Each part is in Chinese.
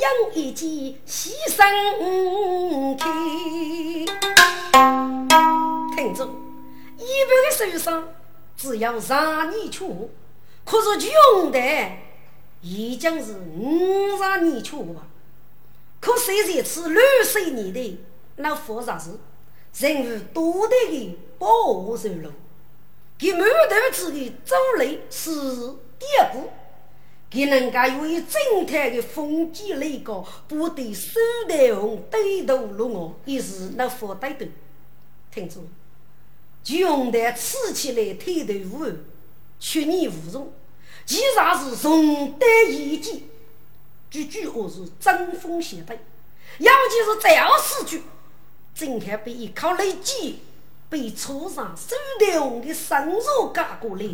阳一见喜盛开。听着，一般的手上只要让你出，可是穷的已经是五十年出吧。可谁在此六十年的那复杂事，人物多的的保护走路，给满头子的走雷是第二步，给能够有一整台的风纪雷高，不得手带红对头落我，也是那副对头。听住，就用的吃起来腿头无，去年无中，其实是重担一击。句句话是针锋相对，尤其是这样四句，今天被一口雷击，被车上手头的生肉赶过来，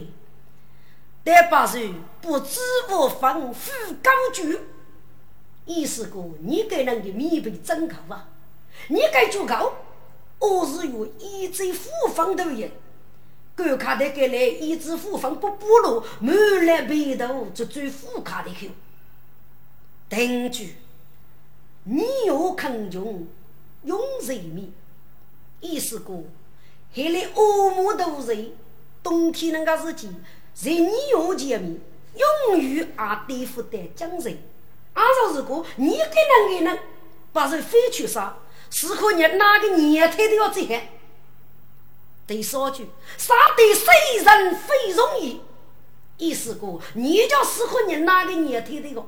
但把人不知无分富高举，意思过你给人的面被真口啊，你该足够，我是有一支复方的人，观看的给来一支复方不不落，满来背头就最富卡的口。定句，你要肯穷用人民，意思过，还来恶魔都人，冬天那个时节，人要见面，永远啊对付得精神。按照如果你给人给人，把人非去杀，是可你哪个年头都要这样。第三句，杀得谁人非容易，意思过，你叫适合你哪个年头的个。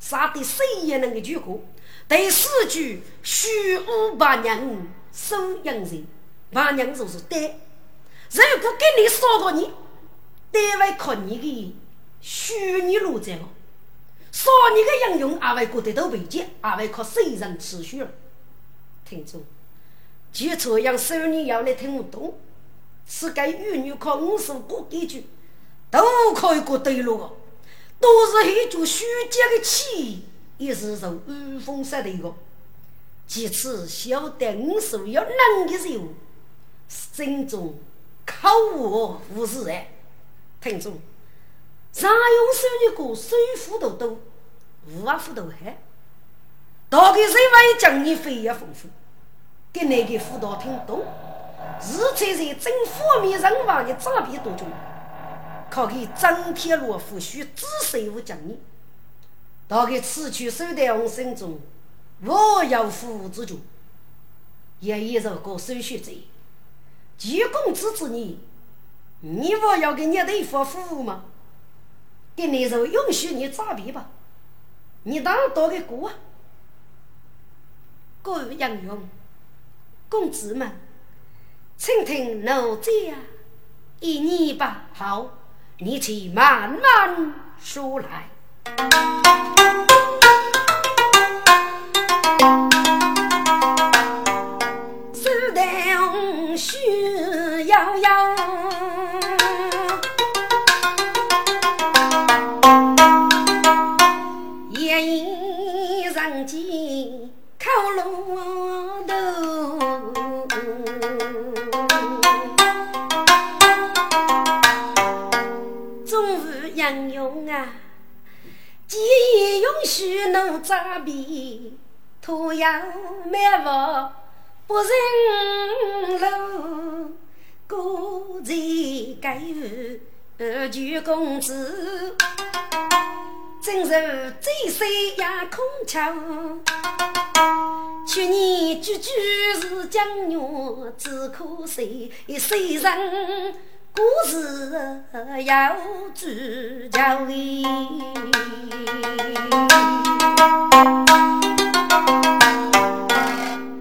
杀的谁也能够句过。第四句虚无八娘收养人，八娘就是对。如果给你杀到你，单位靠你的虚拟路在了，杀你的英雄阿会过得到危机，阿会靠谁人持续了。听住，就这样收你要来听不懂，是该与你靠五十过几句，都可以过对路哦。都是很做虚假的气，也是受安风杀的一个。其次，晓得五所要能的人，心中口无无是哎。听住，常用手的歌，水壶都多，无啊壶都黑。大概是为讲你非要丰富，给那个辅导听懂，是才在政府面人王的诈骗当中。可给张铁罗夫须仔细无讲你，大概此去手段红心中，我要负之主，也一首歌手学者，济公子之你，你我要给你对付服务吗？给你就允许你诈骗吧，你当多个过啊？各位英雄、公子们，请听奴家一言吧，好。你且慢慢说来，手头需要要，靠路头。英雄啊，既允许侬诈骗，徒有灭亡不认路，孤在该户二舅公子，真是醉水也空桥。去年句句是江月，只可惜谁人？故事要追究，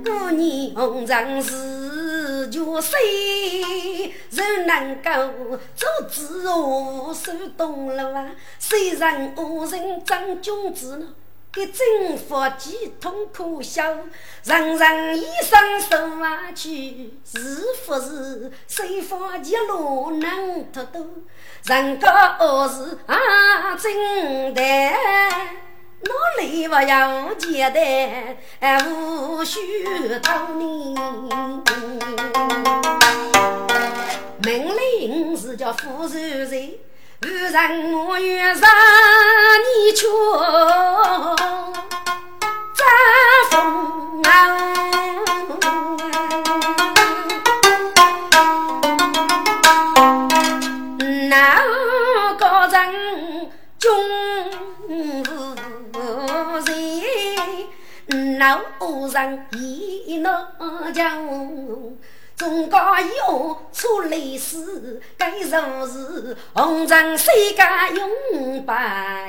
过年红尘事就谁人能够阻止我手动了啊？谁让恶人张君子呢？给政府几通可笑，人。人一生受委屈，是不是？谁方一路能脱渡？人家恶事啊真的哪里不要简单，无需讨你。命令是叫夫人人，无人我愿让你去再风哪个人中哪人一闹将。中国有出历史，该如是红尘世界永不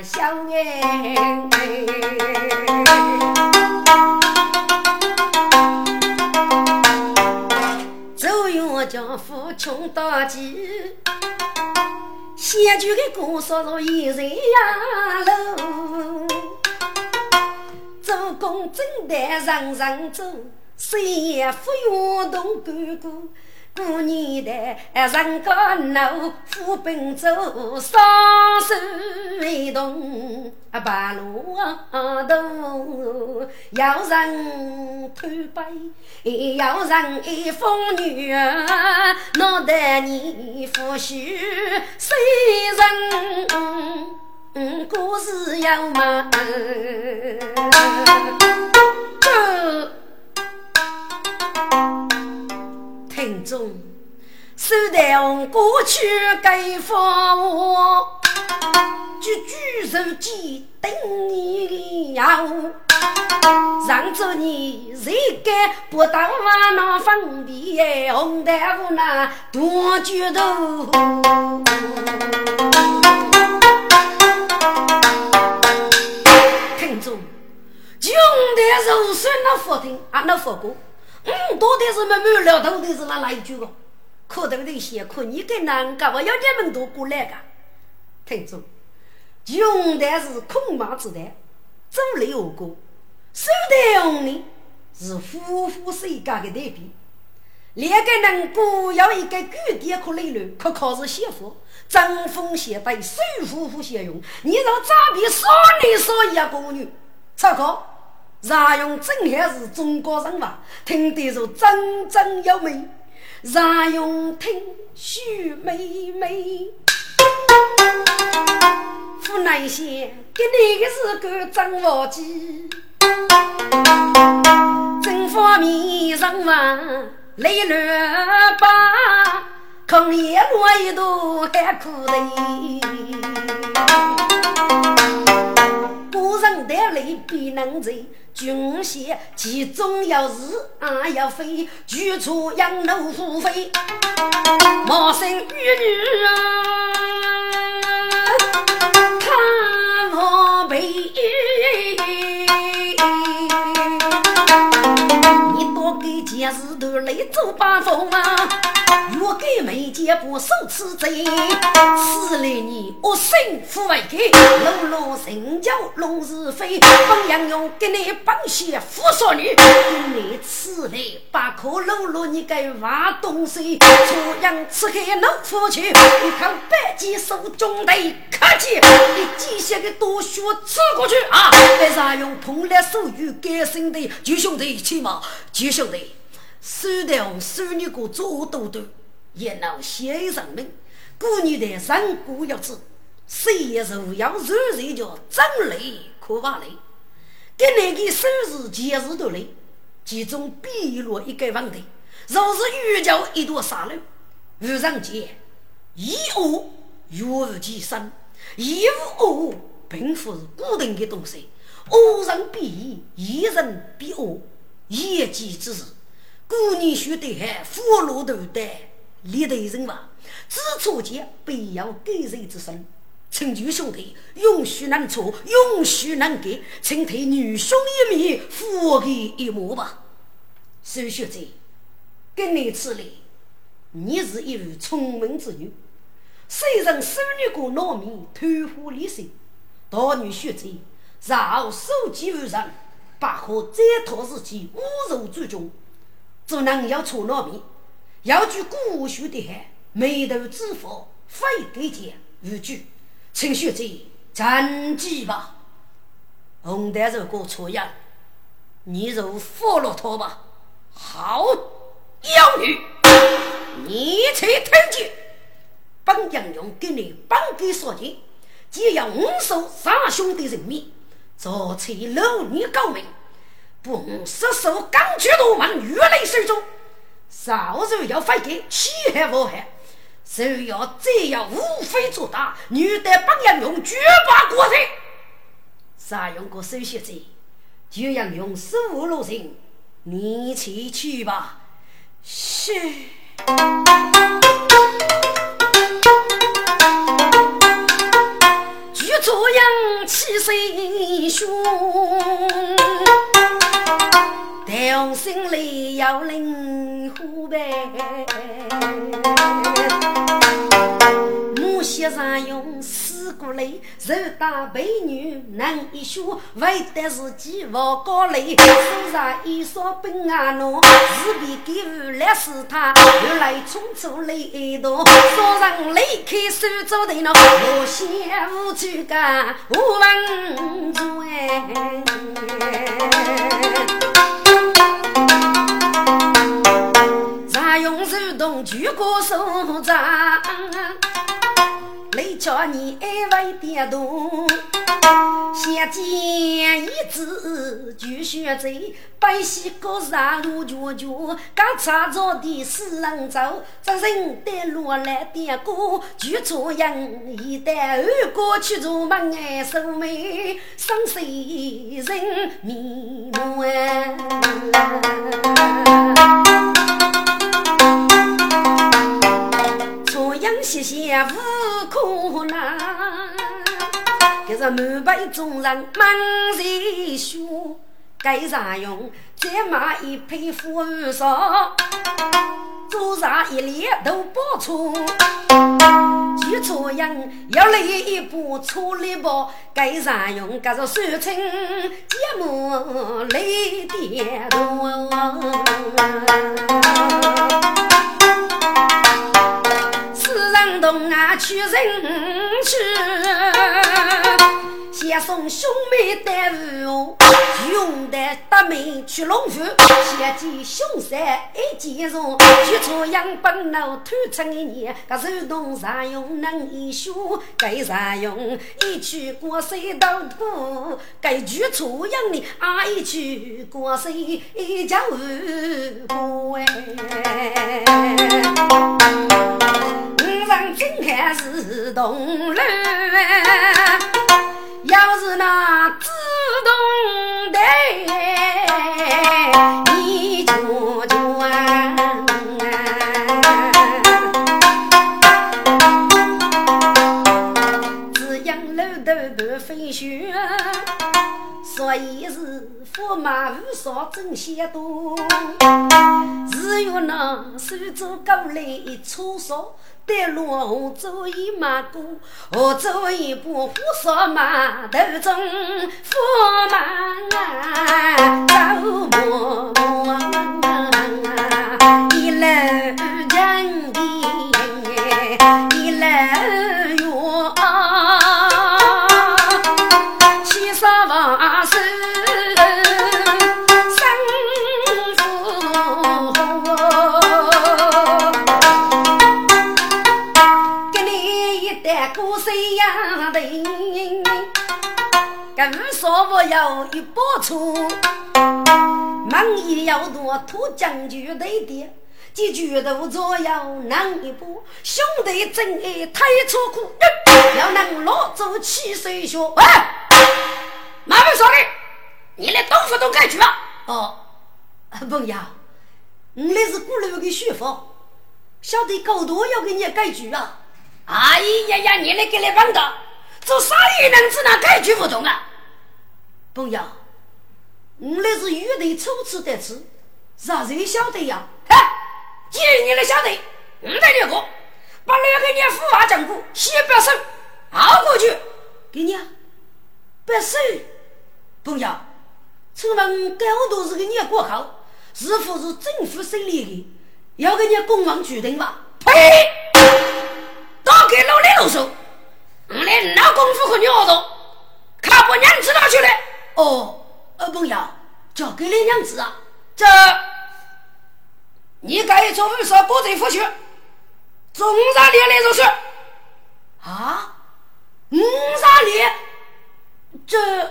消哎。走远叫夫穷到极，写句的歌说一人呀喽，做工真得人人做。谁也不愿动哥哥，过年的人家怒，虎奔走，双手一动，白路头，要人偷背，要人一风女儿，闹得你夫婿谁人故事要忙。听众，手台过去该放我，举举手机等你要，让着你谁敢不到我那方便？红大夫那多举头。听众，穷的肉酸那佛听啊，那佛过。嗯，到底是慢慢聊，到底是哪来一句个？可头的些，可你跟难干，我要你们都过来个。听住，穷的是空马子弹，走雷而过；手段用的是夫妇世界的代表。两个人过要一个据点可理论，可靠是媳妇，争锋相对，手夫妇相用。你让诈骗少男少一个女，查考。让用真还是中国人话，听得说真真有美。让用听许妹妹，湖南县给你的是个真活计，真方面人话来乱吧，空叶落一朵还苦的，古人的泪必能醉。军械其中要日啊要飞，举出杨楼虎飞，毛生玉女啊，看我背，你多给件事都来做八风啊。若给媒介不受此罪，此来你恶心富为给，路路成就龙是非，本杨勇给你帮些富少女，给你此来把可路路你该挖东西，出洋吃开老夫去，一看百计手中的客气，你继续给多学吃过去啊！为啥用碰了手语改生的就兄弟起码就兄弟，手头手女个做多多。也闹先生们，过年的三姑要子，谁也是要热热叫真累可怕累。给那个手势节日都累，其中必落一个问题，若是遇着一朵沙漏，无人见，一恶若无其身，一无恶并不是固定的东西，恶人必义，义人必恶，一己之事，过年学得还福禄都得。历代人话，知错间必要改人之身。请求兄弟永许难错，永许难改，请替女兄一面，扶给一目吧。苏学者，跟你此礼，你是一位聪明之女，虽然少女过脑面，偷虎离山，大女学者，然后手机无人，不可再讨自己侮辱最终，只能要出脑面。要举古学的汉，眉头之佛非得见无惧，请学者暂记吧。红蛋如果错样，你就放了他吧。好，妖女，你才听见，本将军给你绑给说情，既要五守三兄弟人命，昨才老女高明，不失手刚决夺门，越雷手中，少日要发给欺害我害。只要这样无非做大，女的不要用绝把过人。啥用过手写者，就要用手落人。你去去吧。是。举足扬起身胸，调心里要灵活呗。先生用四股泪，肉打美女能一宿，为得自己往高垒。手上一双本啊浓，是比给无来是他，又来匆匆泪多，早上离开苏州的那无限无惧感，无问住哎。常用手动举过手掌。叫你爱为点动，先见一字就学贼，百姓各上路脚脚，刚插着的四人走，这人得落来点歌，就这样一代二过去做门哎，守门生死人迷乱。谢谢无可难，可是满背众人满人血，该啥用？再买一匹富少，做啥一脸都不错。就这样要来一部粗力包，该啥用？该是收成节目来点多。东啊去人去，先送兄妹带路，兄弟搭妹去龙府，先见兄三一见容，去朝阳本路偷出一年，个手动啥用能一修，该啥用？一去过水道铺，该去朝阳的啊一去过水一家户哎。上真还是动乱，要是那自动的，你就转。只因楼头不飞雪，所以是驸马无少真些多。只有那手足过来一搓手。带路走一马过，我走一步火烧马头中，驸马走默默，一路人的，一路说我要一把醋，忙也要多土将军的爹，几句都左右难一步，兄弟真爱太粗苦，要能落走七岁学。喂，马文说的，你来懂不懂改句啊？哦，朋友，你那是古老的学法，晓得高多要给你改句啊？哎呀呀，你来给你问的，做啥也能只能改句不懂啊？朋友，我那是玉的初次得知，让谁晓得呀？嗨，既然你来晓得，我带你过，把两个年富娃讲过，先把手熬过去，给你啊，不是，朋友，请问该我都是个年过后，是否是政府审理的？要给你公王决定吗？呸！打给老李啰嗦，我连那功夫和鸟都，看不娘知道去了。哦，呃，朋友，交给你娘子啊。这，你该做为啥过这副学？中山烈来就是啊，五山烈，这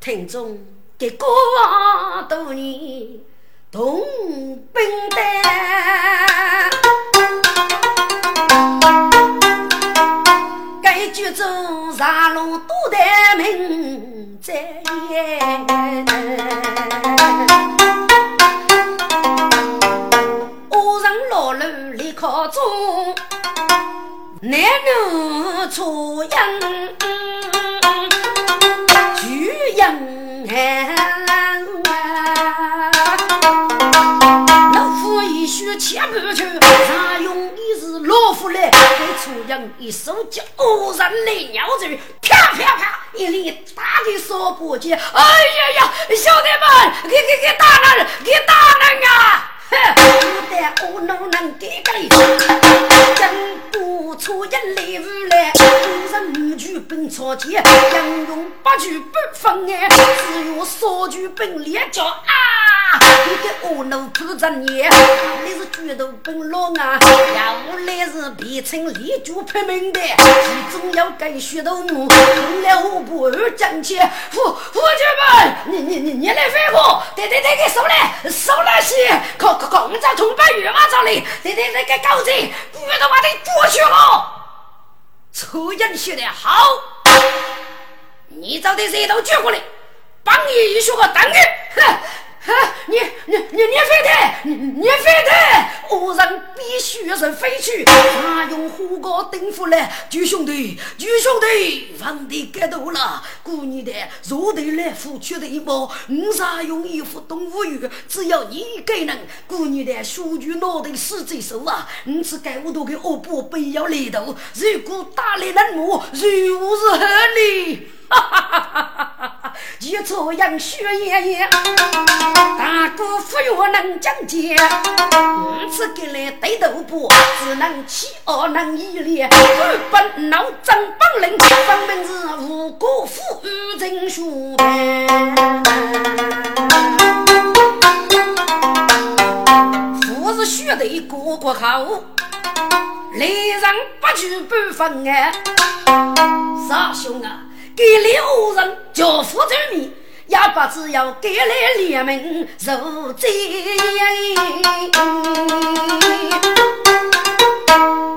听众给过多年同兵的，该剧中上路多的名在眼。考中男女初音，举音老夫一须千不求，常用一是老夫来给初音一手叫恶人来鸟嘴，啪啪啪一粒大的扫把尖，哎呀呀，兄弟们，给给给打人，给打人啊！不但我能能给个力，真不出人类无来。五人五句本草间，应用八句不分哎，只有三句本连叫啊！你个恶奴不着你，你是举头本老啊，要来是变成立足拍门的，其中要跟血头母，成了我不二将去。夫夫君们，你你你你来飞我，对对对，给收来收来些，可可可，我在从白玉马这里，对对对，给搞定，不然的话得过去了。抽烟写的好，你找点石头举过来，帮你一学个单元，哼。你你你你飞的，你你飞的，恶人必须是飞去，他用火锅顶火来，举兄弟，举兄弟，皇帝该到了，姑娘的若得来付出的一毛，五杀用一副动物语，只要你给人，姑娘的数据脑袋死在手啊，你是该我多给恶婆不要来头，如果打来人母，如何是合理？哈哈哈哈哈哈！一朝阳血炎炎，大哥夫约能讲解，五次给来对头不，只能欺二能一连，二本闹真本领，分明是无辜负玉真书父是血的过过口，来人不去不分哎，傻兄啊！给了人叫夫之命，也不只要给了联盟受罪。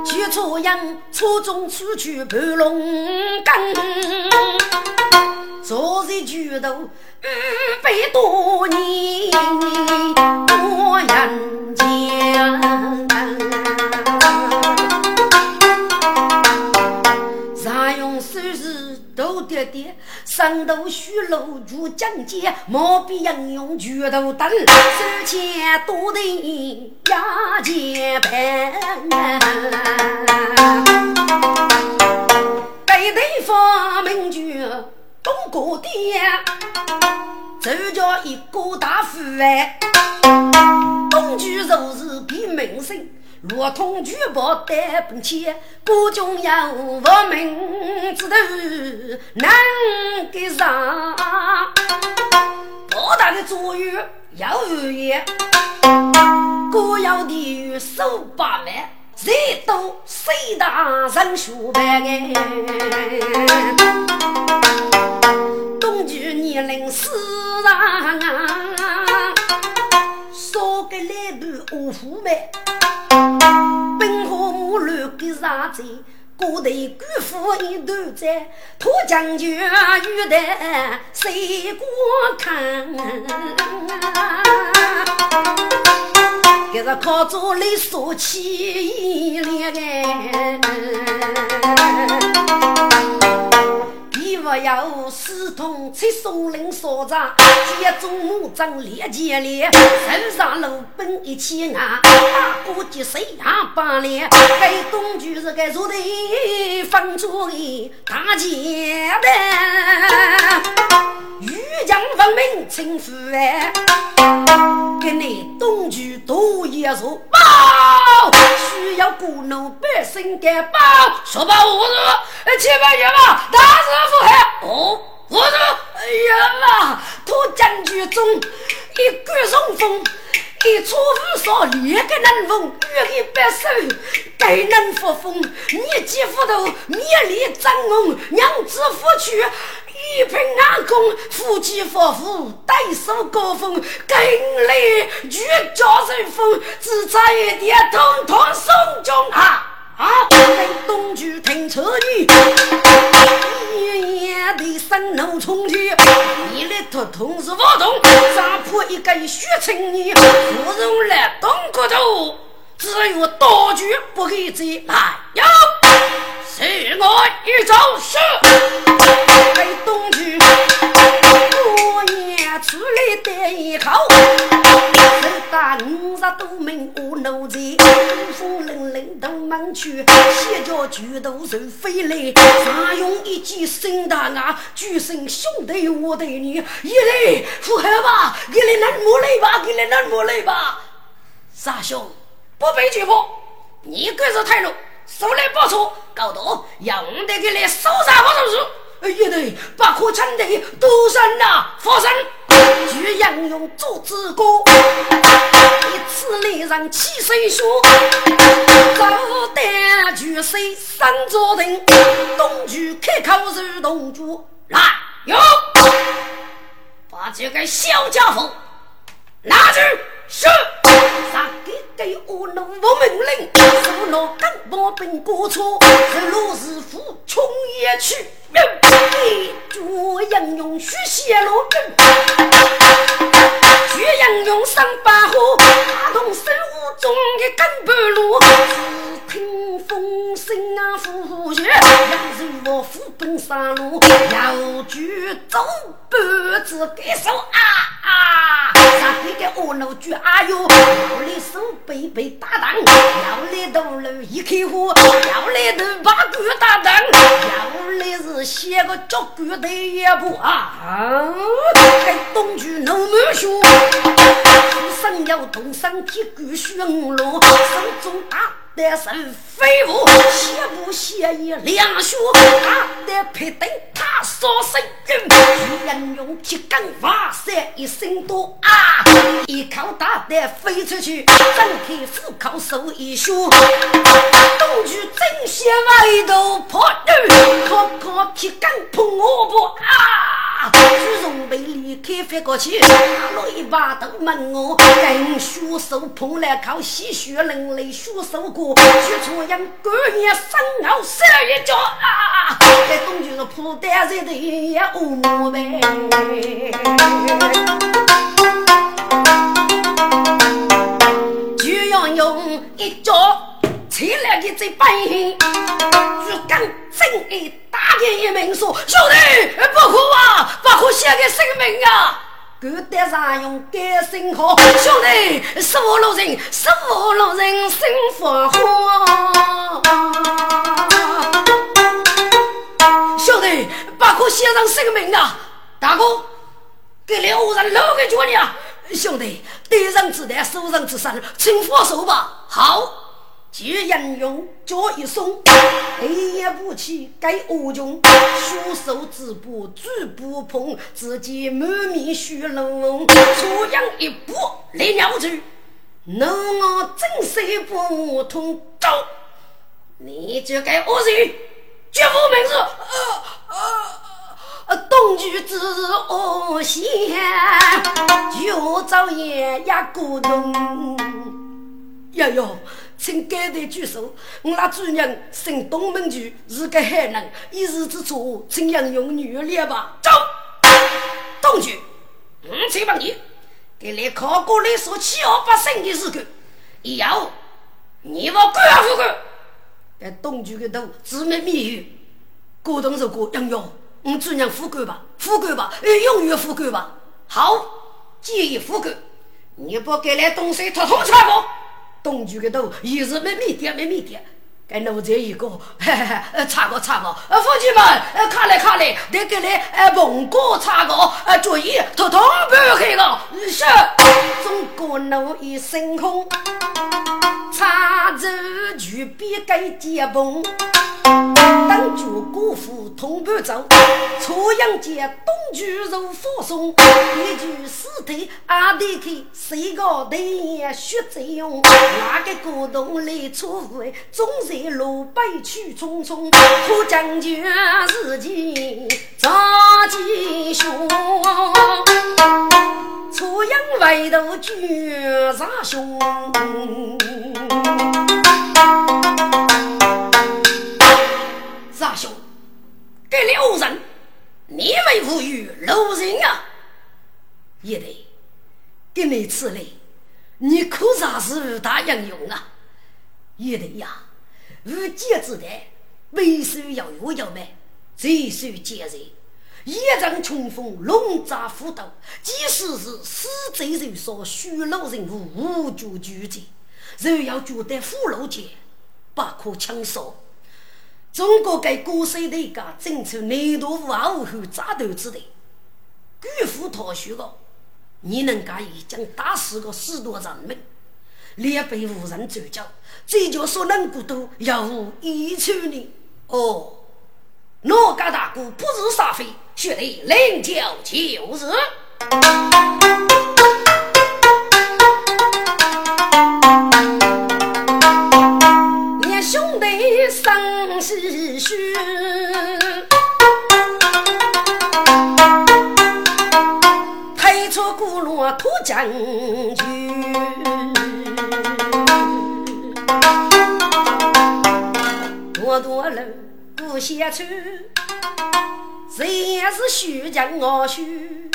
去初阳初中出去盘龙岗，昨日举头五百多年多人间。头爹爹，上头虚露如江间，毛笔应用拳头灯，手牵多的压肩盘。背对方明君东过店，走叫一个大富哎，东居若是比门生。如同举报带本钱，各种要我名之徒能给上。多大的作用要无言，各要地狱手把万，谁都谁大人学办哎。东居年龄四上啊，少给来部五虎呗。本河木乱给啥子？古代官府一头在，土将军遇得谁观看？这个靠着来说起来我要四通七松林所长，接中木杖列接连，身上路本一起啊，大哥几岁啊八年，该东居是该坐的方桌的大姐的。欲将文明称父哎，给你东居多一座报，需要鼓怒百姓的报，说报无日，七百元嘛，大师傅喊哦，我说，哎呀妈！托将军中一杆冲锋，一出五少列个能锋，遇一百手该能发疯。你几斧头，面里张龙，娘子夫去。一品阿公，夫妻夫妇，对手高峰，跟来举家人风，只差一点，统统送中啊！啊！东区停车女，一夜的生怒冲天，一来头痛是发动，杀破一个血青年，不容来东国头，只有刀具不给再来哟。是我一招是，在东区过年出来得一口，手打五十多名五奴才，风风冷冷都门去，先叫巨头人飞来，上用一记新大牙，举声兄弟我对你，一来扶害吧，给你能莫来吧，给你能莫来吧，傻兄不必惧怕，你可是太弱。手来不错，搞多要得给你手上好东西，一对把可称的都生呐，发生。举杨勇做支歌，一次来让气水说，早点举水三座人，东举开口是东主来哟，把这个小家伙拿去。是，杀给给我怒不命令，是那跟毛兵过错，是罗师傅冲也去，一脚英勇血血罗根，血英勇上八火，打动手中的根半路，只听风声啊呼血，要是我虎奔山路，要举走半子给手啊啊，杀给给我怒举。哎呦，要来手背背打灯，要来头颅一开火，要来头把骨打灯，要来是写个脚骨头一步啊！在东区弄满血，出生要动身体骨血龙，手中打。但是飞舞，写不写一两学，他的皮灯他烧身根，人用铁杆瓦塞一身多啊！一口大的飞出去，张开虎口手一削，东去正邪外头破女，靠靠铁杆碰我不啊！自从被离开翻过去，打了一把都问我，跟血手碰来靠吸血淋漓血手过，血出样干年生熬死一脚啊！在东就是铺单在的也乌呗，就要用一脚。起来的这半夜，就刚正义大爷一名说：“兄弟，不可啊，不可献个性命啊！狗带上用改生好，兄弟，十五路人，十五路人心发慌。兄弟，不可献上性命啊！大哥，给刘人留个脚呢？兄弟，敌人之难，手人之身，请放手吧。好。借英勇脚一松，黑夜不起该恶穷，血手之步举不碰，自己满面血龙，出阳一步来鸟去，能我真是不通招，你就该恶人，绝无名字，呃呃，东居之恶险，就早夜呀咕咚，呀哟。请该队举手，我那主人姓东门局，是个海人，一时之错，请应用女烈吧。走，东局，五千万你，给你考过来说七号八生的时候，以后你我管不管？在东局的头自灭密语，沟通是过应用，我主人富贵吧，富贵吧，永远富贵吧。好，建议副官，你不给来东西，统统查过。东区的头也是没米点没米点，该奴才一个，嘿嘿嘿，查个擦个，呃，夫妻们，看来看来，得给你呃，蒙古擦个，呃，注意，统统不开个，是中国个怒意升空，插着巨笔盖接崩。当主姑父同伴走，朝阳街东居如火送，一具尸体阿弟去，谁个对眼血在涌？哪个古董里出回，总是在路北去匆匆，可将军自己着急凶，朝阳外头举杀凶。大兄，给六人，你没无语路人啊！也得给你吃嘞，你可啥是大英雄啊？也得呀，无节制的，为首要有要卖，最受节制，一阵冲锋，龙扎虎斗，即使是死贼人说虚老人物无足惧者，若要觉得俘虏节，不可轻松。中国给国税的一个政策难度无后后扎头之的，巨富逃学的，你能介意将打死个许多人民，连被无人追究，这叫所能过都要无一处呢？哦，哪个大哥不是杀非，学得领教就是。兄弟生唏嘘，推出古路脱将军，多多路不写出，谁也是虚情我虚，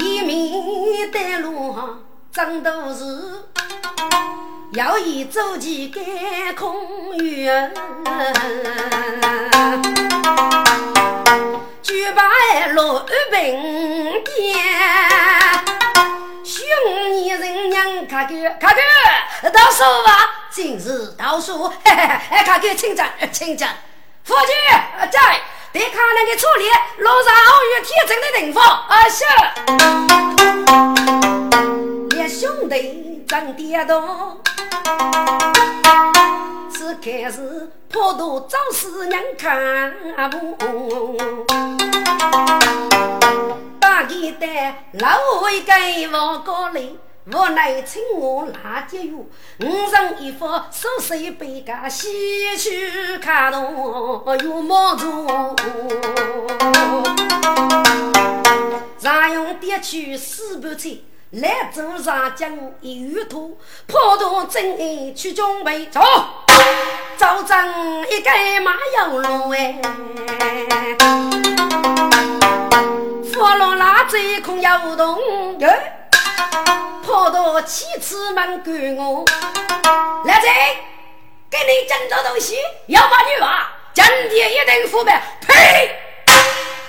一面带路争斗是。要以走起干空远，举杯落平点，兄弟人娘卡哥卡哥倒数吧，今日倒数，嘿嘿嘿，卡哥请讲请讲，夫君在，得看那个处理，路上偶遇天真的地方，啊是，连兄弟真跌倒。此刻是破土找死娘看不，大吉的老会给我过来，无奈请我拉节约，五人一副手拾杯盖，西去看洞又冒住，常用点去四盘菜。来走上江一鱼土，破土真爱去准备走，走正一个马有路哎，空摇动哎，破土七尺门关我，来人，给你整着东西，要把女娃今天一定腐败，呸！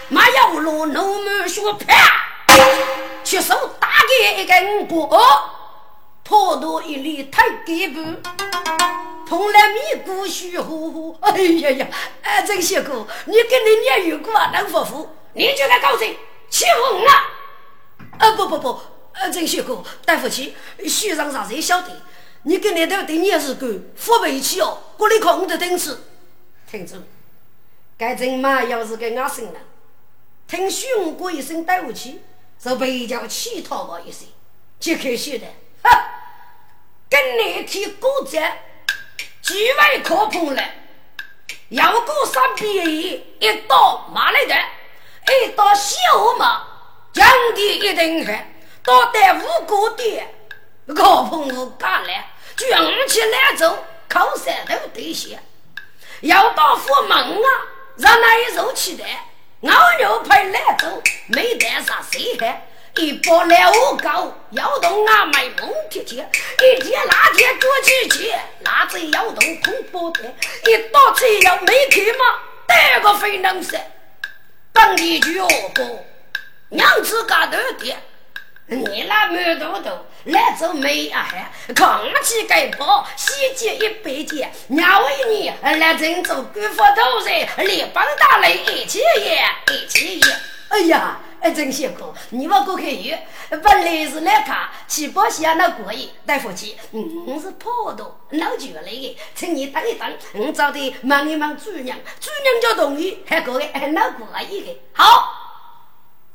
马有路怒目说啪。屈手打给一根布，破多一里太给布，碰了米谷虚乎乎。哎呀呀，哎，这个小哥，你跟你娘有过啊？能夫妇，你就该高兴欺负我啊？啊不不不，呃，曾小哥，对不起，徐上上谁晓得？你跟那头对你也是个扶不起哦，过来看我的等次。听住，该阵嘛要是给俺生了，听徐五哥一声对不起。就被叫乞讨我一声，就开始的，哼！跟你提骨折，几位可碰了，要过三边一刀马来的，一刀小马，将地一定狠，到得五个点，可碰我干了，举起来走，靠山头对线，要到府门啊，让那一肉起来。熬牛派来走，没带上谁害，一包来五高，摇动啊卖蒙贴贴，一天那天多几钱，那子摇动空包的，一到车要没开嘛，带个非能塞，当地句哦不，娘子嘎头的。你那满肚头来做媒啊还扛起盖包，洗洁一百件，娘为你来郑州官府头人，连帮大人一起演，一起演。哎呀，哎，郑先哥，你我过去有，本来是来看七八下那过瘾，大夫妻，我是跑的，老久来的，请你等一等，我找的忙一忙主娘，主娘就同意，还过来还老过瘾的。好，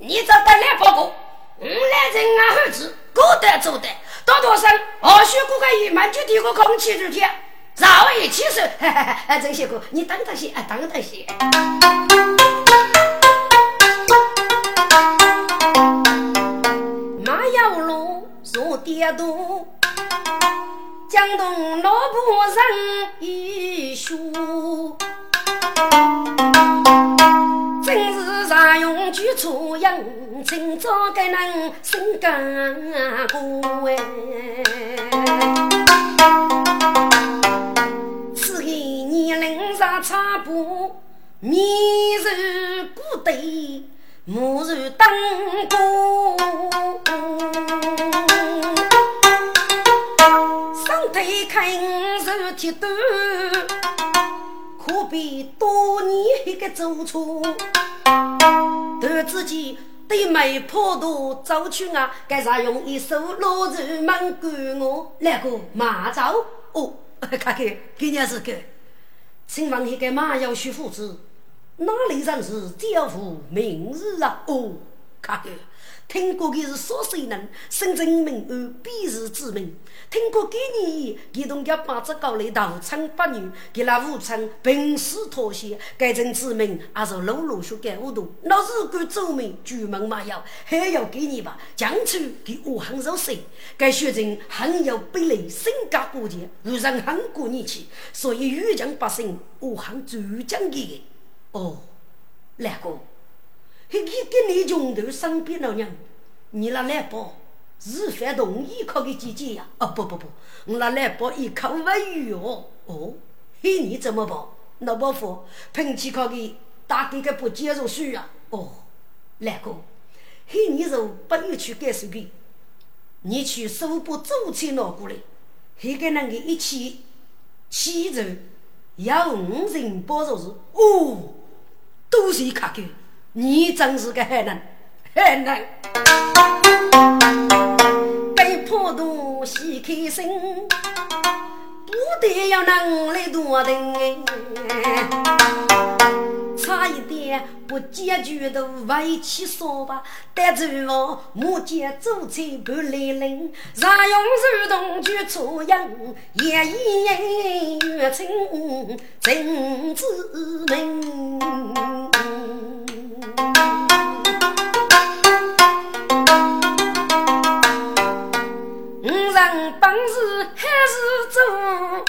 你找得来报告，我来人啊儿子，各得做得，多多生，二叔过个一满就递个空气之天，让我一起手，哎，郑先哥，你等等些，哎，等等些。坐跌倒，江东老婆人一书，真是常用举出洋，今朝该能心肝过哎。此个年龄上差不，面如古代，目如灯光。推开五手铁端，可比多年一个走错。突之间对媒婆多走去啊，该啥用一手老肉满管我来个马走哦，看看今年是个，请问一个马要徐夫子，哪里人是教父名字啊？哦，看看。听过的是少水人，深圳名安，必是知名。听过给你，给同家八字高来大称八女，给那武昌平时妥协，改成知名，还是陆陆续改五度。那日干周明，举门马要，还要给你吧？江州给武汉入水，该学成很有本领，身家国钱，如人很过年气，所以豫江百姓武汉最讲的。哦，来哥。一个你穷头生病了娘，你那来宝是反动依靠的姐姐呀？哦不不不，我那来宝依靠外语哦。哦，嘿你怎么报？那不服，喷气靠的大哥哥不接受输啊？哦，来哥，嘿你是不愿去干什的，你去手把走钱拿过来，嘿个那个一起起走要五人包着是哦，都是卡狗。你真是个害人，害人！被破肚洗开身，不得要能力多等，差一点不解决都委屈说吧。得罪我目前做菜不来人，常用手动去搓样，夜夜月清真滋味。本事还是重，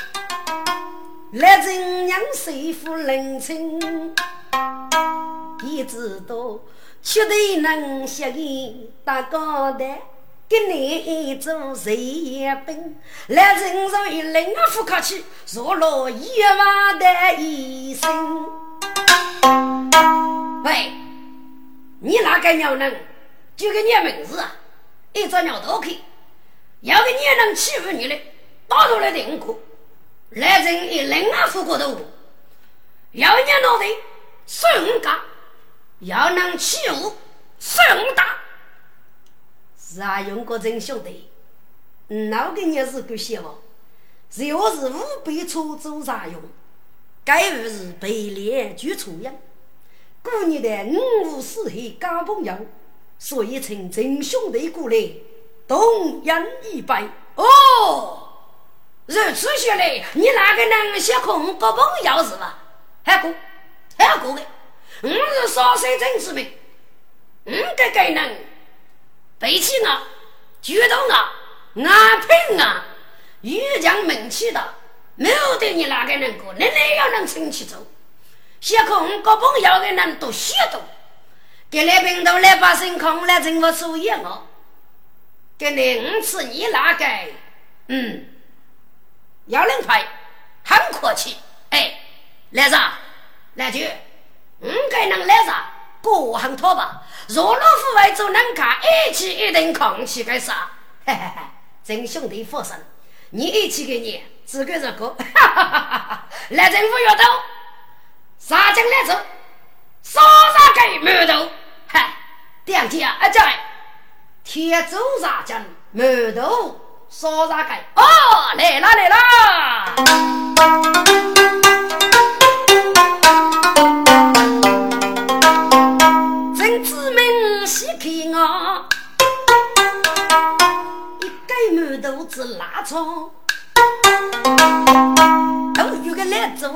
来人娘媳妇认亲，也知道绝对能吸引大高台，给你做谁也笨。来人说一领啊，不客气，说了一万的一生。你哪个鸟人？就个你名字啊，一只鸟都可以。要个你能欺负你的，打出来定过，来人一领啊，副过头。要你脑袋顺干，要能欺负顺打。是啊，用过真兄弟，那个你是个希望，只我是五百出走啥用？该不是被猎举出样？过年的五湖四海交朋友，所以请真兄弟过来。东阳一拜哦，如此说来，你哪个能写空国朋友是吧？还过还过的，我是少水镇之民，我这个能背起我，举动我，安平啊，欲将名气的，没有对你哪个能过，你哪要能撑起走？写空国朋友的人都写多，给来平头来把心空来怎么注意我？给你五次，你那个，嗯，幺零派很客气，哎，来啥？来句，五个能来啥？过行拖吧。若老夫为做能干，一起一定扛起个啥？嘿嘿嘿，真兄弟放心，你一起给你，这个这个，哈哈哈哈哈。来政府阅读，杀进来走，杀杀给馒头，嗨，两家啊在，铁柱上将馒头烧上盖。哦，来啦来啦！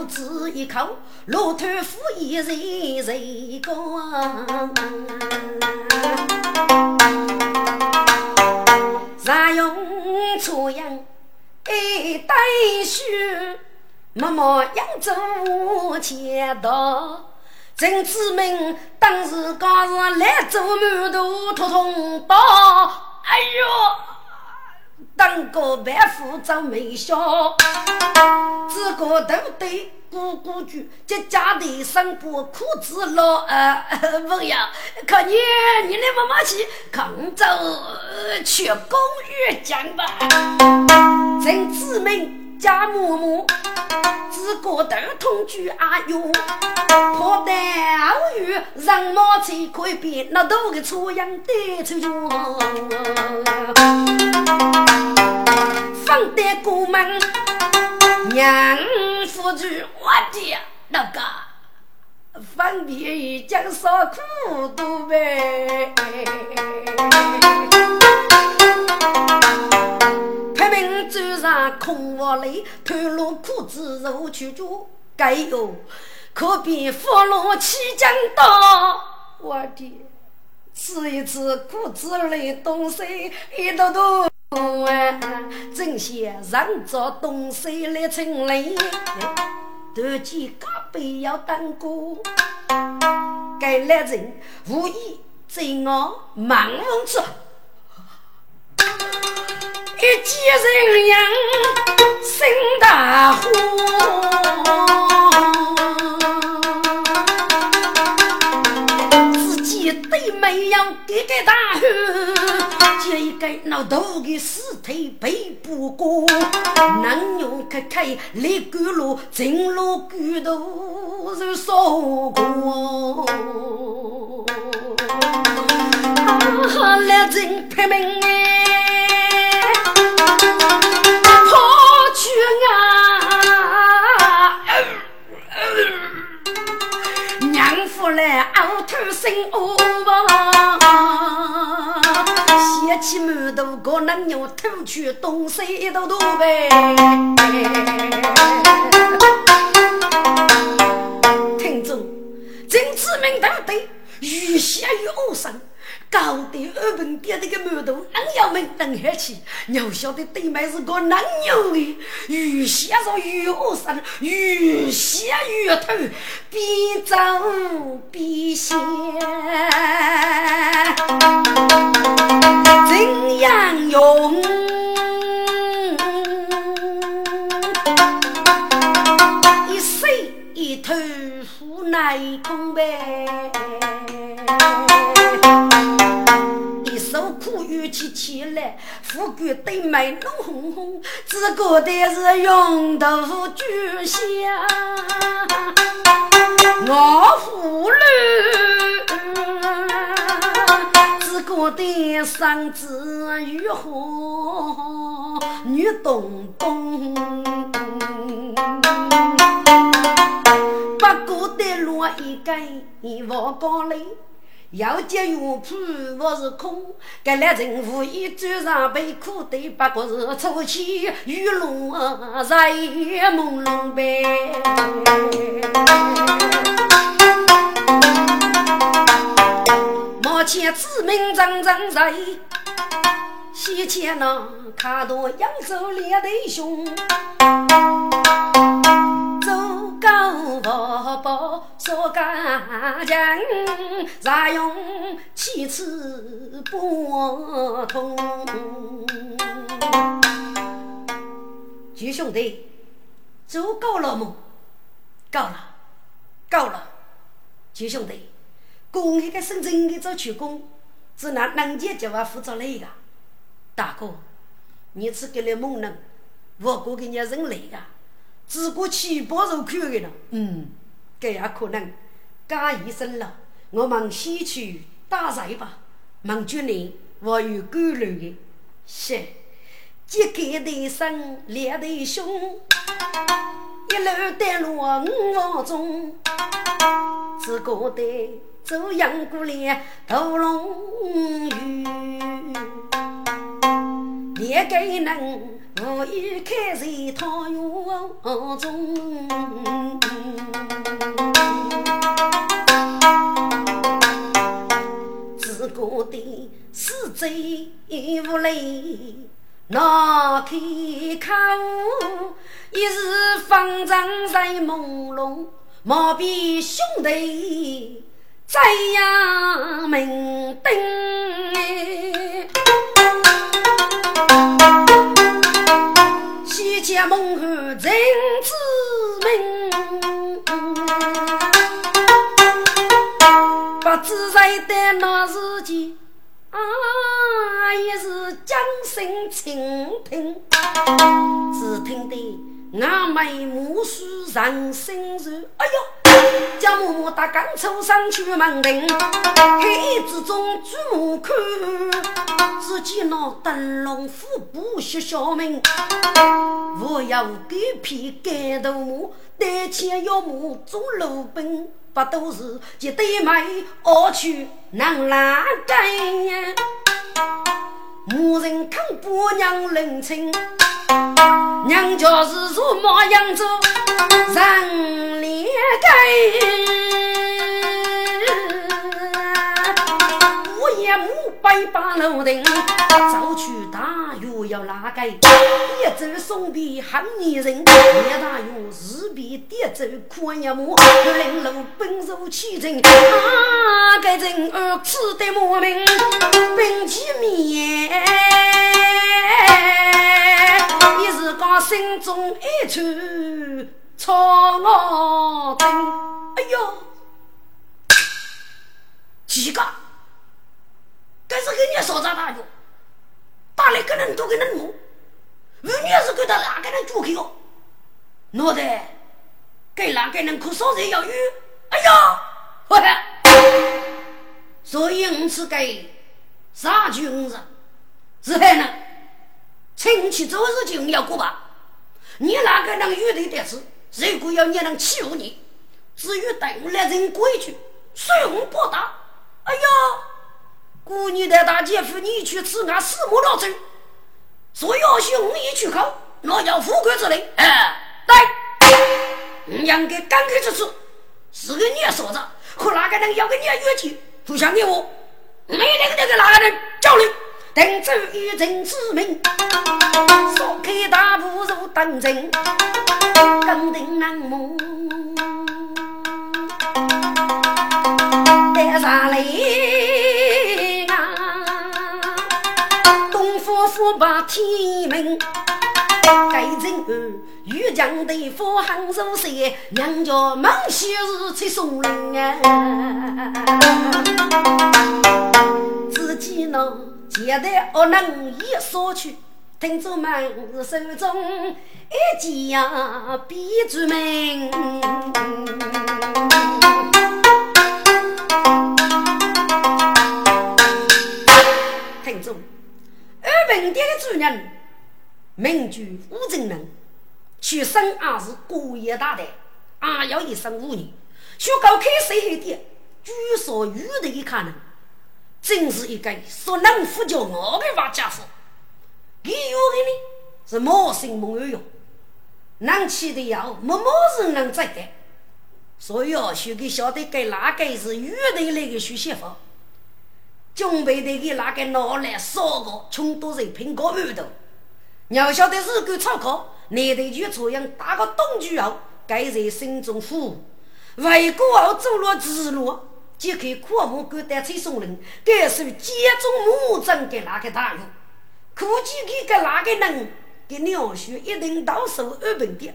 个来做子一口，骆驼夫一人人光。常用粗样一带须，默默扬州前道。陈子明当时刚是来做馒头，突通到，哎呦！当个万夫长眉笑，只个头对咕咕句，这家的生不苦子老啊！不要，看你你来妈妈去杭州去公寓讲吧。陈志明家母母，只个头痛句啊哟，破蛋偶遇人马车可以变那多个初阳的出去。放得过门，娘夫主，我的那个方便将少苦多呗。拼命走上空窝里，脱落裤子入去住，该有可比俘虏起江刀，我的吃一吃裤子里东西一朵朵。正些让着东西来成礼，多见高辈要当过，该来人无意在我忙忙着，一见人样心大火。没有给个大汉，接一个老头的尸体背不过，能用开开立骨路，进入骨头是烧过。啊，来人拼命哎，来熬头生哦。掀起满头，可能要偷去东西一道道呗。听众，正子明道对，越写越恶生。高的二本店那个馒头，俺要们等下去。要晓得对面是个男牛的，越写着越恶心，越写越偷，边走边写，怎样用？一手一头无奈空白。苦雨起起来，富贵对美浓红红，只觉得是用头巨香。我妇女，只觉得嗓子欲红，女咚咚，不过得落一根黄高粱。要接玉铺我是空，该来人无意转上被苦对，不过是初起雨露在朦胧呗。目前知名张张在，西前那看到扬州两弟兄。高宝宝说干净，常用七次不通。徐兄弟，足够了吗？够了，够了。徐兄弟，公一个深圳的做曲工，是拿能姐就要负责那个。大哥，你是给了猛人，我过给你人来的。只顾七八肉看的了，嗯，这也可能。假医生了，我们先去打柴吧？孟军你我有干路的，是揭开的生烈的胸，一路带路五分钟，只觉得走阳谷里头龙鱼，也给能。我已开在桃园中，自个的四周无泪，哪开口？一时方丈在朦胧，莫比兄弟在呀明灯。西家孟后人之名，不知在的那时间，啊，也是将心倾听，只听得俺妹母须上心软，哎呦，叫嬷嬷打刚出上去门庭，黑之中注目看。只见那灯笼虎步学小明，我要狗皮盖头马，带钱要马做路兵，不都是一对妹傲去能拉根呀？无人看婆娘冷清，娘家是如么样子？人脸根，我也母。百把楼顶，早去大院要哪个？一走送别喊女人，二大约日别点走看一幕，零楼奔入其中，啊，个人儿吃得莫名病气面，一时讲心中一串错我等，哎呦，几个？但是给你少张大药，打来个人都给人摸，五年是给他哪个人住口哦？脑袋给哪个人可少人要有？哎呀，我看，所以我是给杀军人，是还能亲戚做事情要过吧？你哪个能有的点事？如果要你能欺负你，至于等来人规矩，随红报答。哎呀！姑娘的大姐夫，你去吃俺四母老粥，所以要兄一去考，那要富贵之类。哎，对，应该刚开始吃，是个你嫂子，和哪个人要个你约去，互相给我，没那个那个哪个人交流，等走一阵之命，说开大步入当真，刚定难梦，带上来。不把天命，该人儿遇强的富行如山，娘家孟秀是最松林啊。自己呢，简单恶能一说去，听着们手中一件呀，笔注名。听着。二本店的主人名叫吴正人，出身也是国业大队，还有一生妇女，学高开水后店，据说遇的一看人，真是一个说能富叫我的坏家伙。给有的呢是毛心毛有用，能吃的药没毛人能摘的，所以要学给晓得该哪个是遇的那个学习法。准备的给那个拿来烧个，穷多人苹果馒头。要晓得日干炒烤，你得去这样打个冬具后，该在心中苦。为国后走了直路，揭开阔木杆带吹松林，该是接中木针给那个大用。估计给个那个人给鸟血一定到手二本的，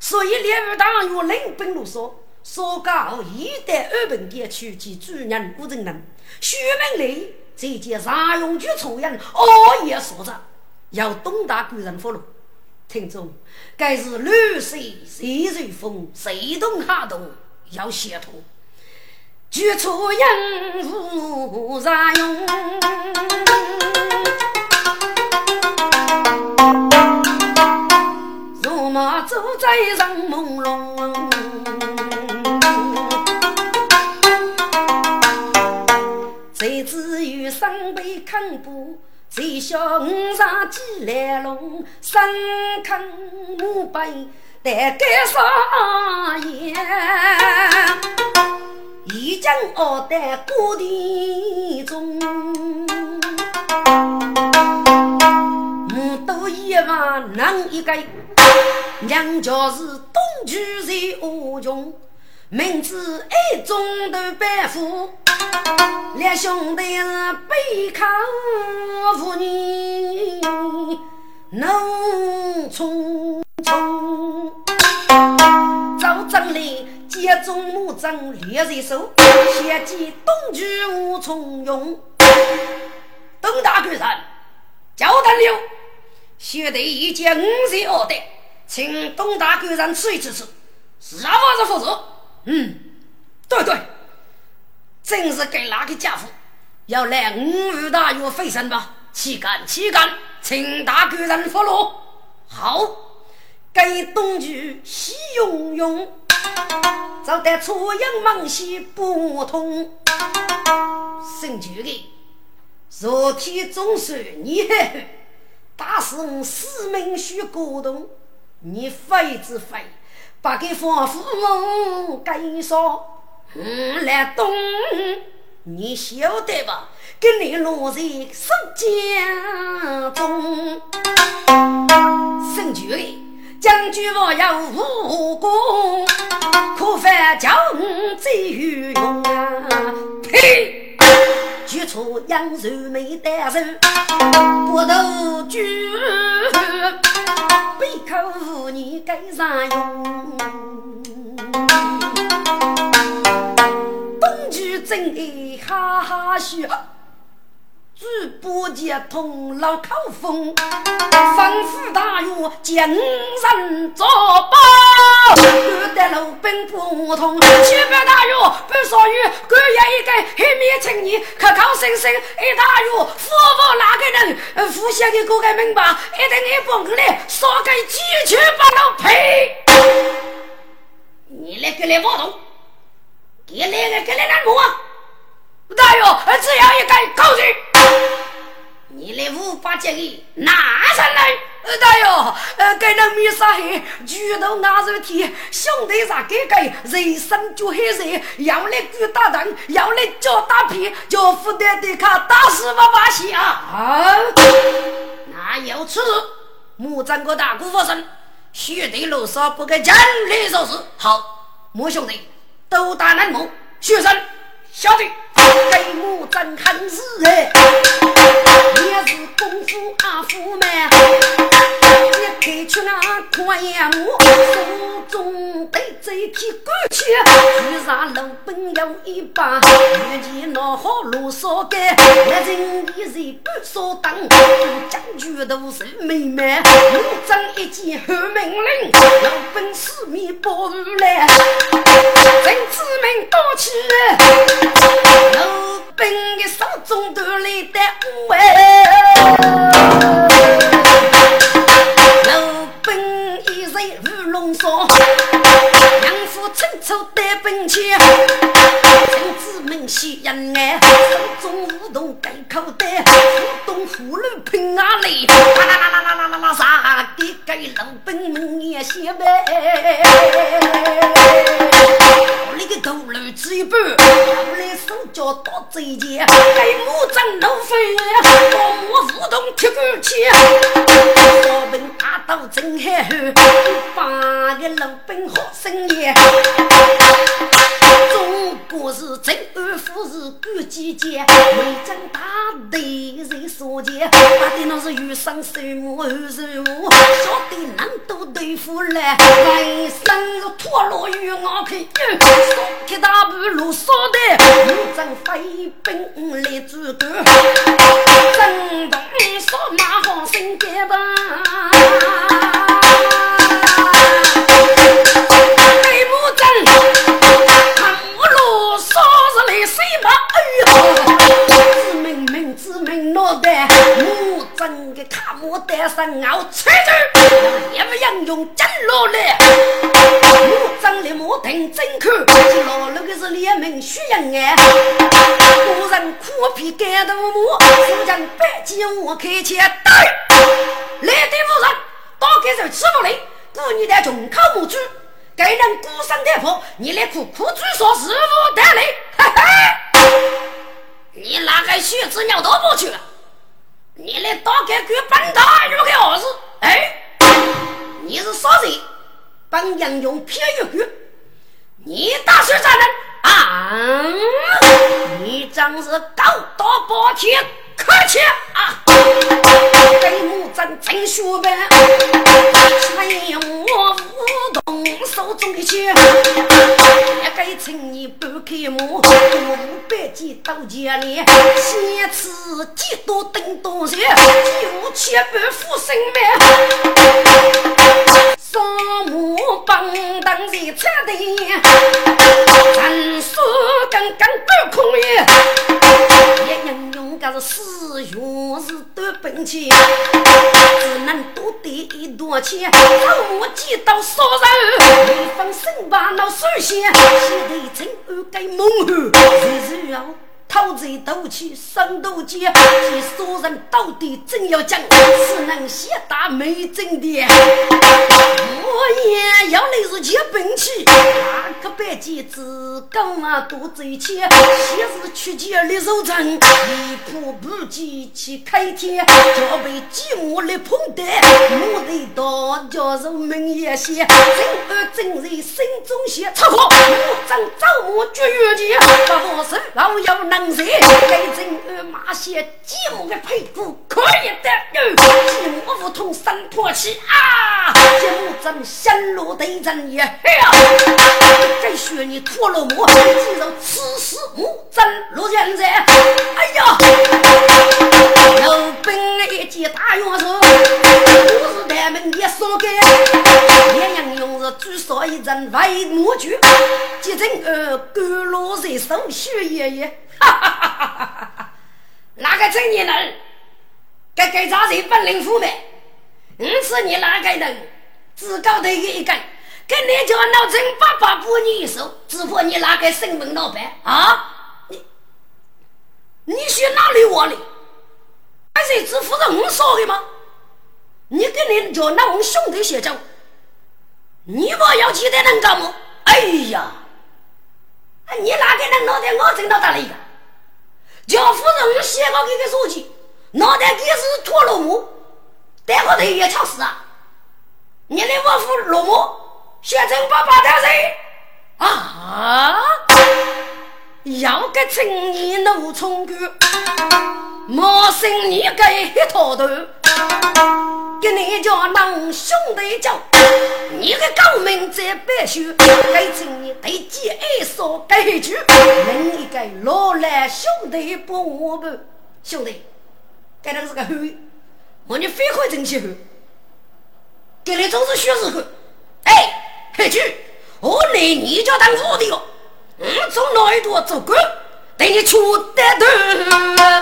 所以猎物大用领本路说。说告一代二本店去及主人吴正人，徐明礼这件常用举措人，熬夜说着要东大贵人俘虏。听众，该是绿水谁随风，谁动哈动要协同。举出杨无啥用？如马走在人朦胧，谁知有伤悲看不？谁晓五常几来龙？三坑墓碑待盖上言。已将傲在故地中，母都一万能一个，娘家是东居在屋中，名字爱中的白虎，两兄弟是背靠妇女，怒冲冲，赵正礼。接中木杖列在手，先见东居无从用。东大官人，交代了，学得一件五十二的，请东大官人吃一吃吃，是啊，不是不是？嗯，对对，真是给哪个家伙要来五湖大院费神吧？岂敢岂敢，请大官人发落。好，给东居喜用用。走得初阳忙西不通，姓朱的，昨天总算你狠狠，打死我四门须沟通，你废之废，把给放父母该说，嗯，来东，你晓得吧？给你落在手家中，姓朱的。将军我有武功，可犯将最有用啊！呸！举出杨寿没得手，不斗举，背口妇女该啥用？东居真爱哈哈笑。主播接通老口风，吩咐大院见人作保。我的路兵不通，七百大院不少于官爷一个黑面青年，口口声声一大院服务哪个人？呃，府县的各个门把，一等你蹦来，杀个鸡犬不能赔。你来给来挖洞，给来个给来干么？大院只要一个口子。你来五八节里哪上来？大哟，呃，给人没杀害，举头拿着天，兄弟啥给给，人生就很热，要来举大灯，要来叫大皮，叫负担的卡打死不把戏啊！啊，那有此事，莫整个大鼓发声，兄弟路上不给尽力做事。好，莫兄弟都打南木，学生。小弟，给我真恨死哎！你是功夫阿夫嘛，一开出那快呀我，手中背着一匹古枪，遇上老本有一把，遇见那好路少干，一人一人不少当，将军都是妹妹，我张一见喊命令，老本四面包入来，真子们多起。老兵的手中都来得五老兵一人如龙双，两副清楚带兵枪，臣子们喜人爱，手中舞动盖口袋，舞动葫芦拼啊嘞，啦啦啦啦啦啦啦啥的给老兵们也写呗。你个狗日子一半，我来手脚多贼尖，给木真怒飞，我木舞动铁骨枪，我们打到真海后，八个老兵好生意。中国是真安富是管几间，为将大队人所见，打的那是有伤手木后手木，晓得难都对付来，为生是拖罗与我看。铁大步路扫的，五征飞兵来阻断，征东扫马好心肝吧。个卡木带上熬车子，也不英雄真落来。我长得莫听真口，老了个是联名虚人哎。古人苦皮干豆母，手将白鸡我开枪对。来的夫人，打开手吃不来，故你的穷口母猪，该人孤身太婆，你来苦苦追说师傅得来，嘿嘿。你哪个血子尿都不去？你来打开给本大有个儿子？哎，你是啥人？帮杨勇骗一句，你打算咋人啊？你真是狗大包天，客气啊！给木真真学呗，谁我无动手中的枪，也该请你不开幕，五百几刀剑里，先吃几多等多些，有钱不负生命。扫墓帮当的车队，咱说刚刚不空耶，也人用个是月是得本钱，只能多得一多钱，扫墓几刀杀人，没放心把那水仙，现在真二该猛汉，日日要。讨贼斗气生斗鸡，这杀人到底真要讲，只能先打没真的。我也要来是接兵器，那个白鸡子刚啊多贼气，先是去见李守贞，一步步急去开天，就被寂寞来碰的，我的刀叫人明也些，真恶真人心中写，操我正招募绝月剑，把我手老要能。人该真二马些寂寞的屁股可以的，寂寞如同三破气啊！寂寞真香罗对阵也嘿该学你脱了魔，肌肉此时木真如现在。哎呀，有本一记大元帅，不是他们也说给，连杨勇是举手一阵为魔剧，接真二甘露在手，血爷爷。哈！哪个青年人？该该咋子本领富美？你是你哪个人？自高的一个，跟你叫老陈爸爸不你一手，只怕你哪个身份老板啊？你你去哪里话的？还是只负责我说的吗？你跟你叫那我兄弟写账，你不要记得能干吗？哎呀，你哪个能脑袋我真到哪里个？叫夫人写个这个手机，脑袋给是脱落木，戴个头也抢死啊！你来我府落木，写成八八大人啊！要个青年怒冲冠，莫生你个一套头。给你家能兄弟叫，你个高明在白秀，该请你对姐爱说该句，另一个老来兄弟不我不兄弟，该那是个后，我你非会争气后，给你总是学日个，哎，黑句，我来你家当徒弟哦，我从哪一度做官，对你出得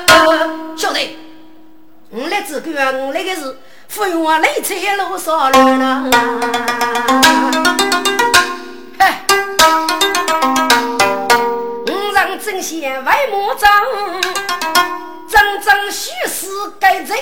头，兄弟，我来只个，我那个是芙蓉雷，车路上来了。嘿，五丈针线为魔掌，针针虚实该真。